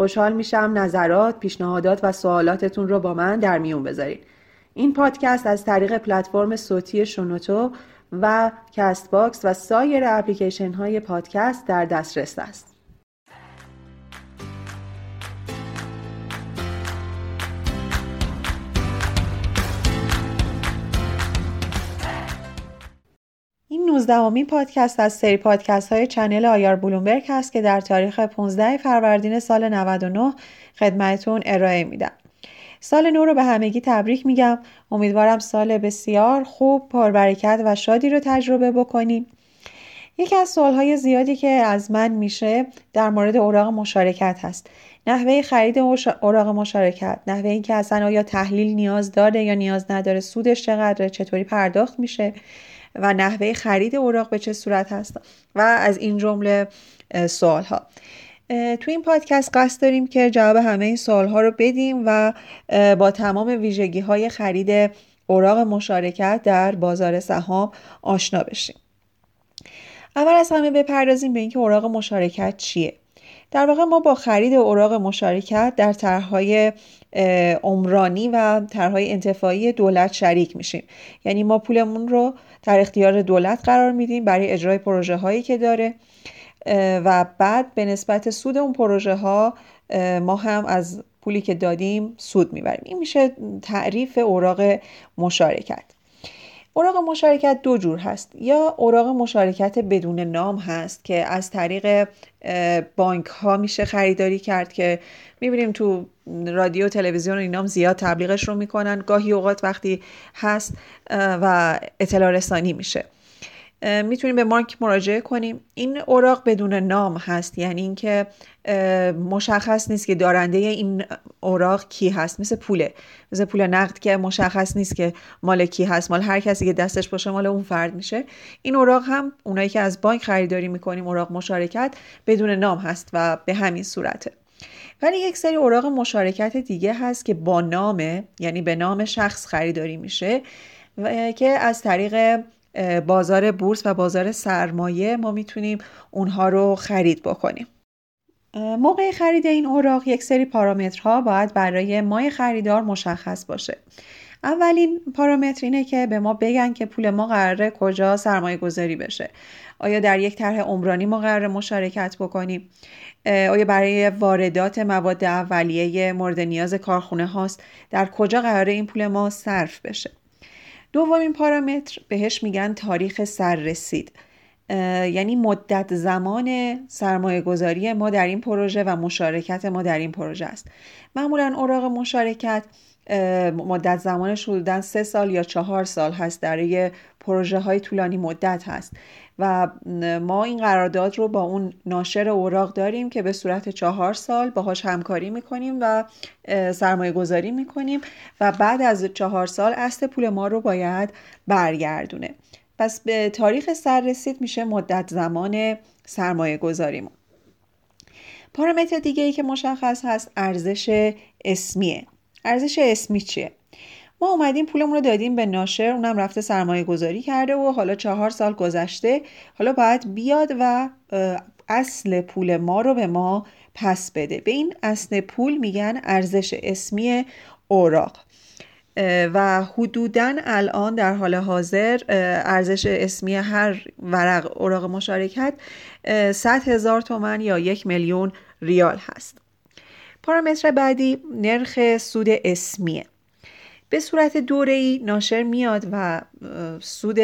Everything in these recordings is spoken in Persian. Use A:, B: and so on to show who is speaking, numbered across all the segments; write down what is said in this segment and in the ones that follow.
A: خوشحال میشم نظرات، پیشنهادات و سوالاتتون رو با من در میون بذارید. این پادکست از طریق پلتفرم صوتی شنوتو و کست باکس و سایر اپلیکیشن های پادکست در دسترس است. 19 پادکست از سری پادکست های چنل آیار بلومبرگ هست که در تاریخ 15 فروردین سال 99 خدمتون ارائه میدم. سال نو رو به همگی تبریک میگم. امیدوارم سال بسیار خوب، پربرکت و شادی رو تجربه بکنیم. یکی از سوالهای زیادی که از من میشه در مورد اوراق مشارکت هست. نحوه خرید اوراق مشارکت نحوه اینکه اصلا آیا تحلیل نیاز داره یا نیاز نداره سودش چقدره چطوری پرداخت میشه و نحوه خرید اوراق به چه صورت هست و از این جمله سوال ها تو این پادکست قصد داریم که جواب همه این سوال ها رو بدیم و با تمام ویژگی های خرید اوراق مشارکت در بازار سهام آشنا بشیم. اول از همه بپردازیم به اینکه اوراق مشارکت چیه. در واقع ما با خرید اوراق مشارکت در طرحهای عمرانی و طرحهای انتفاعی دولت شریک میشیم. یعنی ما پولمون رو در اختیار دولت قرار میدیم برای اجرای پروژه هایی که داره و بعد به نسبت سود اون پروژه ها ما هم از پولی که دادیم سود می‌بریم. این میشه تعریف اوراق مشارکت. اوراق مشارکت دو جور هست. یا اوراق مشارکت بدون نام هست که از طریق بانک ها میشه خریداری کرد که می‌بینیم تو رادیو تلویزیون و اینام زیاد تبلیغش رو می‌کنن. گاهی اوقات وقتی هست و اطلاع رسانی میشه. می‌تونیم به بانک مراجعه کنیم. این اوراق بدون نام هست یعنی اینکه مشخص نیست که دارنده این اوراق کی هست. مثل پوله. مثل پول نقد که مشخص نیست که مال کی هست. مال هر کسی که دستش باشه مال اون فرد میشه. این اوراق هم اونایی که از بانک خریداری می‌کنیم اوراق مشارکت بدون نام هست و به همین صورته. ولی یک سری اوراق مشارکت دیگه هست که با نامه یعنی به نام شخص خریداری میشه و که از طریق بازار بورس و بازار سرمایه ما می‌تونیم اونها رو خرید بکنیم. موقع خرید این اوراق یک سری پارامترها باید برای مای خریدار مشخص باشه. اولین پارامتر اینه که به ما بگن که پول ما قراره کجا سرمایه گذاری بشه. آیا در یک طرح عمرانی ما قراره مشارکت بکنیم؟ آیا برای واردات مواد اولیه مورد نیاز کارخونه هاست؟ در کجا قراره این پول ما صرف بشه؟ دومین پارامتر بهش میگن تاریخ سررسید. یعنی مدت زمان سرمایه گذاری ما در این پروژه و مشارکت ما در این پروژه است. معمولا اوراق مشارکت مدت زمانش حدودا سه سال یا چهار سال هست. در پروژه های طولانی مدت هست. و ما این قرارداد رو با اون ناشر اوراق داریم که به صورت چهار سال باهاش همکاری می‌کنیم و سرمایه گذاری می‌کنیم و بعد از چهار سال اصل پول ما رو باید برگردونه. پس به تاریخ سر رسید میشه مدت زمان سرمایه گذاریمون پارامتر دیگه ای که مشخص هست ارزش اسمیه. ارزش اسمی چیه؟ ما اومدیم پولمون رو دادیم به ناشر اونم رفته سرمایه گذاری کرده و حالا چهار سال گذشته. حالا باید بیاد و اصل پول ما رو به ما پس بده. به این اصل پول میگن ارزش اسمی اوراق. و حدودا الان در حال حاضر ارزش اسمی هر ورق اوراق مشارکت 100 هزار تومن یا یک میلیون ریال هست. پارامتر بعدی نرخ سود اسمیه. به صورت دوره ای ناشر میاد و سود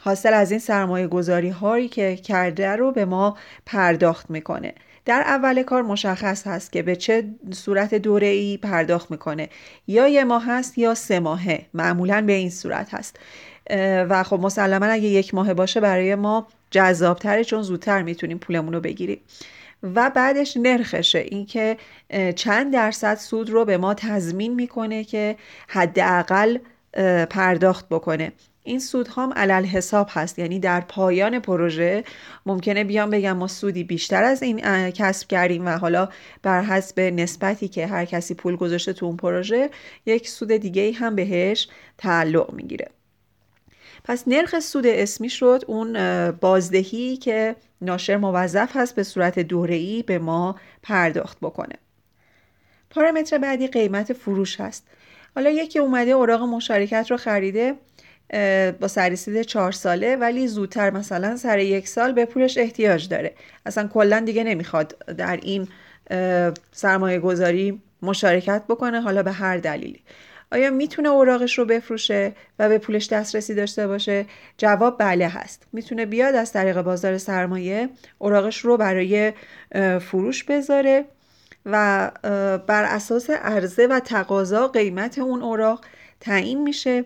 A: حاصل از این سرمایه گذاری هایی که کرده رو به ما پرداخت می‌کنه. در اول کار مشخص هست که به چه صورت دوره ای پرداخت می‌کنه. یا یه ماه هست یا سه ماهه. معمولا به این صورت هست. و خب مسلما اگه یک ماه باشه برای ما جذابتره چون زودتر می‌تونیم پولمون رو بگیریم. و بعدش نرخشه. اینکه چند درصد سود رو به ما تضمین می‌کنه که حداقل پرداخت بکنه. این سود هم علل حساب هست. یعنی در پایان پروژه ممکنه بیام بگم ما سودی بیشتر از این کسب کردیم و حالا بر حسب نسبتی که هر کسی پول گذاشته تو اون پروژه یک سود دیگه هم بهش تعلق می‌گیره. پس نرخ سود اسمی شد اون بازدهی که ناشر موظف هست به صورت دوره‌ای به ما پرداخت بکنه. پارامتر بعدی قیمت فروش هست. حالا یکی اومده اوراق مشارکت رو خریده با سررسید چهار ساله ولی زودتر مثلا سر یک سال به پولش احتیاج داره. اصلا کلا دیگه نمی‌خواد در این سرمایه گذاری مشارکت بکنه حالا به هر دلیلی. آیا می‌تونه اوراقش رو بفروشه و به پولش دسترسی داشته باشه؟ جواب بله هست. می‌تونه بیاد از طریق بازار سرمایه اوراقش رو برای فروش بذاره و بر اساس عرضه و تقاضا قیمت اون اوراق تعیین میشه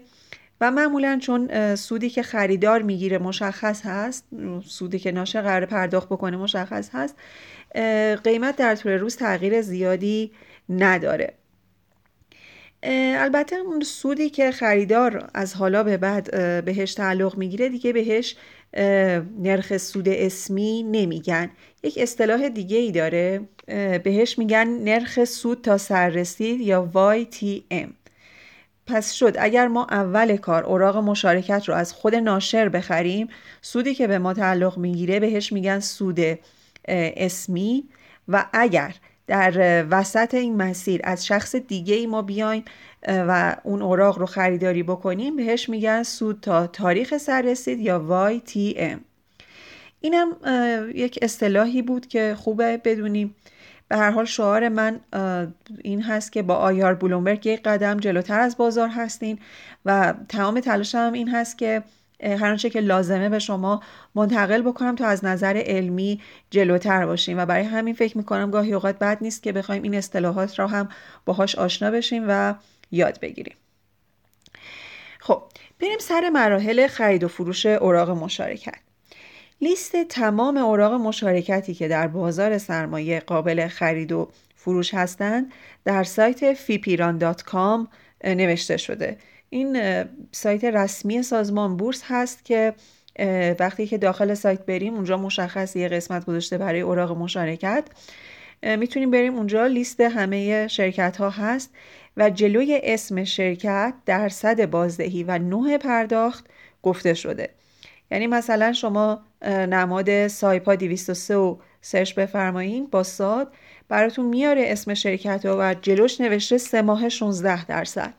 A: و معمولا چون سودی که خریدار می‌گیره مشخص هست سودی که ناشر قرار پرداخت بکنه مشخص هست قیمت در طول روز تغییر زیادی نداره البته اون سودی که خریدار از حالا به بعد بهش تعلق می‌گیره دیگه بهش نرخ سود اسمی نمیگن. یک اصطلاح دیگه ای داره بهش میگن نرخ سود تا سررسید یا YTM پس شد اگر ما اول کار اوراق مشارکت رو از خود ناشر بخریم سودی که به ما تعلق می‌گیره بهش میگن سود اسمی. و اگر در وسط این مسیر از شخص دیگه ای ما بیایم و اون اوراق رو خریداری بکنیم بهش میگن سود تا تاریخ سررسید یا YTM اینم یک اصطلاحی بود که خوبه بدونیم. به هر حال شعار من این هست که با آیار بلومبرگ یک قدم جلوتر از بازار هستین و تمام تلاشم این هست که هر آنچه که لازمه به شما منتقل بکنم تا از نظر علمی جلوتر باشیم. و برای همین فکر می‌کنم گاهی اوقات بد نیست که بخوایم این اصطلاحات را هم باهاش آشنا بشیم و یاد بگیریم. خب بریم سر مراحل خرید و فروش اوراق مشارکت. لیست تمام اوراق مشارکتی که در بازار سرمایه قابل خرید و فروش هستند در سایت fipiran.com نوشته شده. این سایت رسمی سازمان بورس هست که وقتی که داخل سایت بریم اونجا مشخص یه قسمت گذاشته برای اوراق مشارکت. می‌تونیم بریم اونجا لیست همه شرکت ها هست و جلوی اسم شرکت درصد بازدهی و نوع پرداخت گفته شده. یعنی مثلا شما نماد سایپا 203 و سرچ بفرمایین با ساد براتون میاره اسم شرکت و جلوش نوشته سه ماه 16 درصد.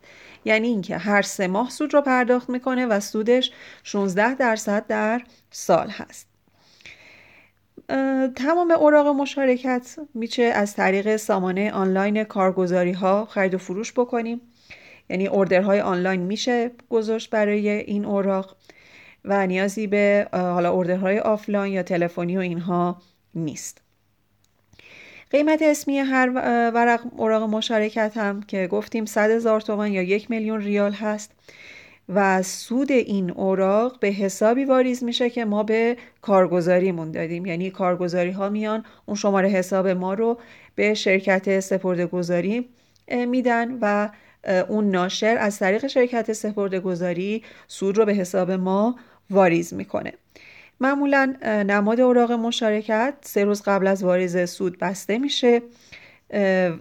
A: یعنی اینکه هر سه ماه سود رو پرداخت می‌کنه و سودش 16 درصد در سال هست. تمام اوراق مشارکت میشه از طریق سامانه آنلاین کارگزاری ها خرید و فروش بکنیم. یعنی order های آنلاین میشه گذاشت برای این اوراق و نیازی به حالا order های آفلاین یا تلفنی و اینها نیست. قیمت اسمی هر ورق اوراق مشارکت هم که گفتیم 100 هزار تومن یا یک میلیون ریال هست و سود این اوراق به حسابی واریز میشه که ما به کارگزاریمون دادیم. یعنی کارگزاری ها میان اون شماره حساب ما رو به شرکت سپرده گذاری میدن و اون ناشر از طریق شرکت سپرده گذاری سود رو به حساب ما واریز می‌کنه. معمولا نماد اوراق مشارکت سه روز قبل از واریز سود بسته میشه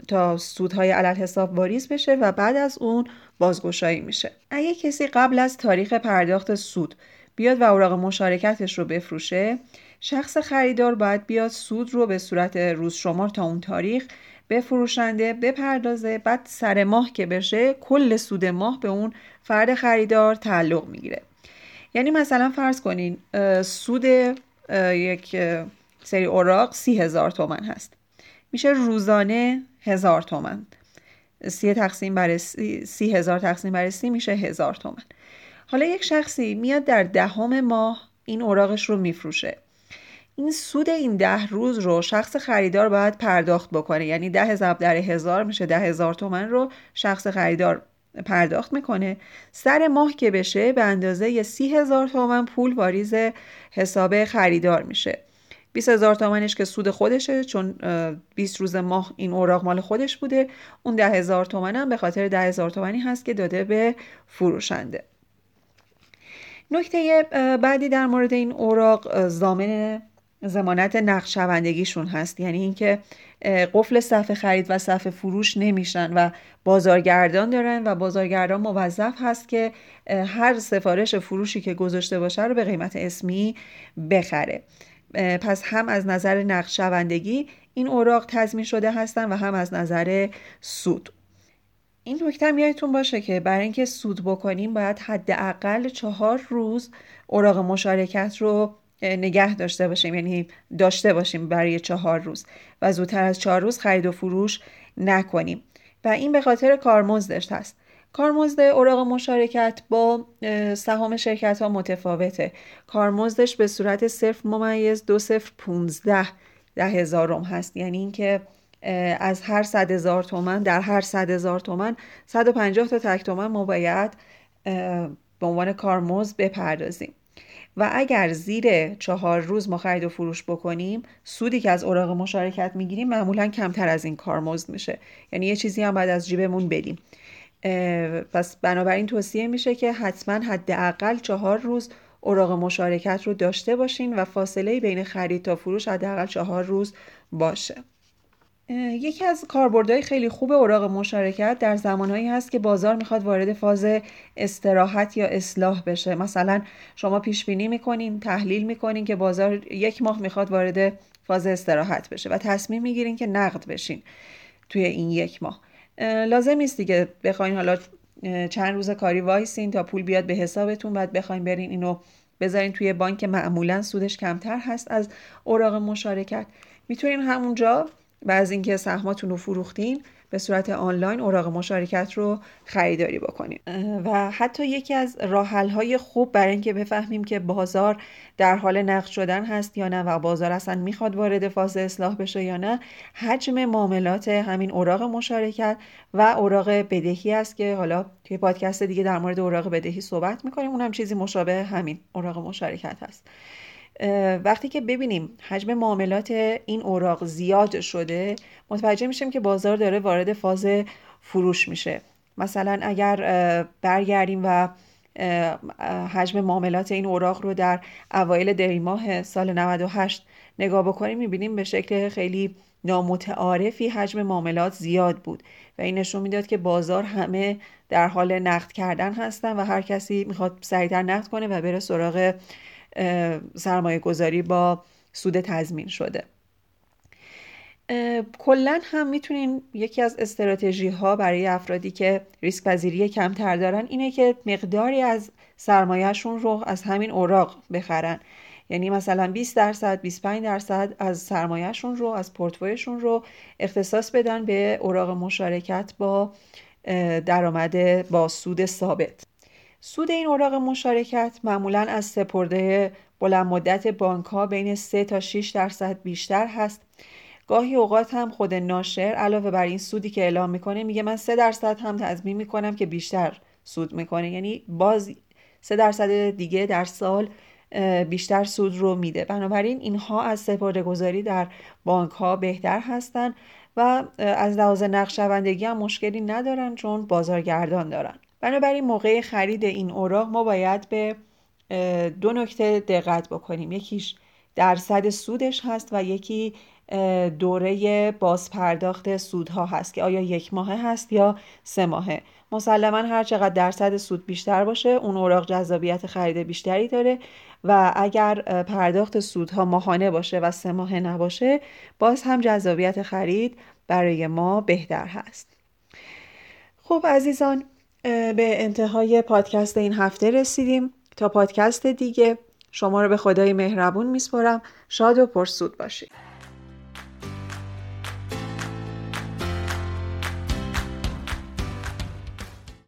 A: تا سودهای علل حساب واریز بشه و بعد از اون بازگشایی میشه. اگه کسی قبل از تاریخ پرداخت سود بیاد و اوراق مشارکتش رو بفروشه شخص خریدار باید بیاد سود رو به صورت روز شمار تا اون تاریخ به فروشنده بپردازه بعد سر ماه که بشه کل سود ماه به اون فرد خریدار تعلق می‌گیره. یعنی مثلا فرض کنین سود یک سری اوراق سی هزار تومن هست. میشه روزانه هزار تومن. سی تقسیم بر سی, هزار تقسیم بر سی میشه هزار تومن. حالا یک شخصی میاد در دهم ماه این اوراقش رو میفروشه. این سود این ده روز رو شخص خریدار باید پرداخت بکنه. یعنی ده هزار در هزار میشه ده هزار تومن رو شخص خریدار پرداخت می‌کنه. سر ماه که بشه به اندازه سی هزار تومن پول واریز حساب خریدار میشه. 20 هزار تومنش که سود خودشه چون 20 روز ماه این اوراق مال خودش بوده. اون ده هزار تومن هم به خاطر ده هزار تومنی هست که داده به فروشنده. نکته بعدی در مورد این اوراق زامن زمانت نقشوندگیشون هست. یعنی اینکه قفل صفحه خرید و صفحه فروش نمیشن و بازارگردان دارن و بازارگردان موظف هست که هر سفارش فروشی که گذاشته باشه رو به قیمت اسمی بخره. پس هم از نظر نقشوندگی این اوراق تضمین شده هستن و هم از نظر سود. این نکته یادتون باشه که برای اینکه سود بکنیم باید حداقل چهار روز اوراق مشارکت رو نگه داشته باشیم یعنی داشته باشیم برای چهار روز و زودتر از چهار روز خرید و فروش نکنیم. و این به خاطر کارمزدش هست. کارمزد اوراق مشارکت با سهام شرکت ها متفاوته. کارمزدش به صورت صرف ممیز دو صفر پونزده ده هزارم هست. یعنی اینکه از هر صد هزار تومن در هر صد هزار تومن 150 تا تک تومن ما باید به عنوان کارمزد بپردازیم. و اگر زیر چهار روز ما خرید و فروش بکنیم سودی که از اوراق مشارکت می‌گیریم معمولا کمتر از این کارمزد میشه. یعنی یه چیزی هم باید از جیبمون بدیم پس بنابراین توصیه میشه که حتما حداقل چهار روز اوراق مشارکت رو داشته باشین و فاصله بین خرید تا فروش حداقل چهار روز باشه. یکی از کاربردهای خیلی خوب اوراق مشارکت در زمانهایی هست که بازار می‌خواد وارد فاز استراحت یا اصلاح بشه. مثلا شما پیش بینی می‌کنین تحلیل می‌کنین که بازار یک ماه می‌خواد وارد فاز استراحت بشه و تصمیم می‌گیرین که نقد بشین توی این یک ماه. لازم نیست دیگه بخواین حالا چند روز کاری وایسین تا پول بیاد به حسابتون بعد بخواین برین اینو بذارین توی بانک معمولا سودش کمتر هست از اوراق مشارکت. می‌تونین همونجا بعد از اینکه سهماتون رو فروختین به صورت آنلاین اوراق مشارکت رو خریداری بکنیم و حتی یکی از راه‌حل های خوب برای اینکه بفهمیم که بازار در حال نقد شدن هست یا نه و بازار اصلا می‌خواد وارد فاز اصلاح بشه یا نه حجم معاملات همین اوراق مشارکت و اوراق بدهی است که حالا توی پادکست دیگه در مورد اوراق بدهی صحبت می‌کنیم. اونم چیزی مشابه همین اوراق مشارکت هست. وقتی که ببینیم حجم معاملات این اوراق زیاد شده متوجه میشیم که بازار داره وارد فاز فروش میشه. مثلا اگر برگردیم و حجم معاملات این اوراق رو در اوایل دی ماه سال 98 نگاه بکنیم می‌بینیم به شکل خیلی نامتعارفی حجم معاملات زیاد بود و این نشون می‌داد که بازار همه در حال نقد کردن هستن و هر کسی می‌خواد سریعتر نقد کنه و بره سراغ سرمایه گذاری با سود تضمین شده. کلا هم می‌تونین یکی از استراتژی ها برای افرادی که ریسک پذیری کمتر دارن اینه که مقداری از سرمایهشون رو از همین اوراق بخرن. یعنی مثلا 20 درصد 25 درصد از سرمایهشون رو از پورتفویشون رو اختصاص بدن به اوراق مشارکت با درآمد با سود ثابت. سود این اوراق مشارکت معمولا از سپرده بلند مدت بانک ها بین 3 تا 6 درصد بیشتر هست. گاهی اوقات هم خود ناشر علاوه بر این سودی که اعلام می‌کنه میگه من 3 درصد هم تضمین می‌کنم که بیشتر سود می‌کنه. یعنی باز 3 درصد دیگه در سال بیشتر سود رو میده. بنابراین اینها از سپرده گذاری در بانک ها بهتر هستند و از لحاظ نقشوندگی هم مشکلی ندارن چون بازارگردان دارن. بنابراین موقع خرید این اوراق ما باید به دو نکته دقت بکنیم. یکیش درصد سودش هست و یکی دوره بازپرداخت سودها هست که آیا یک ماهه هست یا سه ماهه. مسلما هر چقدر درصد سود بیشتر باشه اون اوراق جذابیت خرید بیشتری داره و اگر پرداخت سودها ماهانه باشه و سه ماهه نباشه باز هم جذابیت خرید برای ما بهتر هست. خب عزیزان به انتهای پادکست این هفته رسیدیم. تا پادکست دیگه شما رو به خدای مهربون میسپرم شاد و پرسود باشید.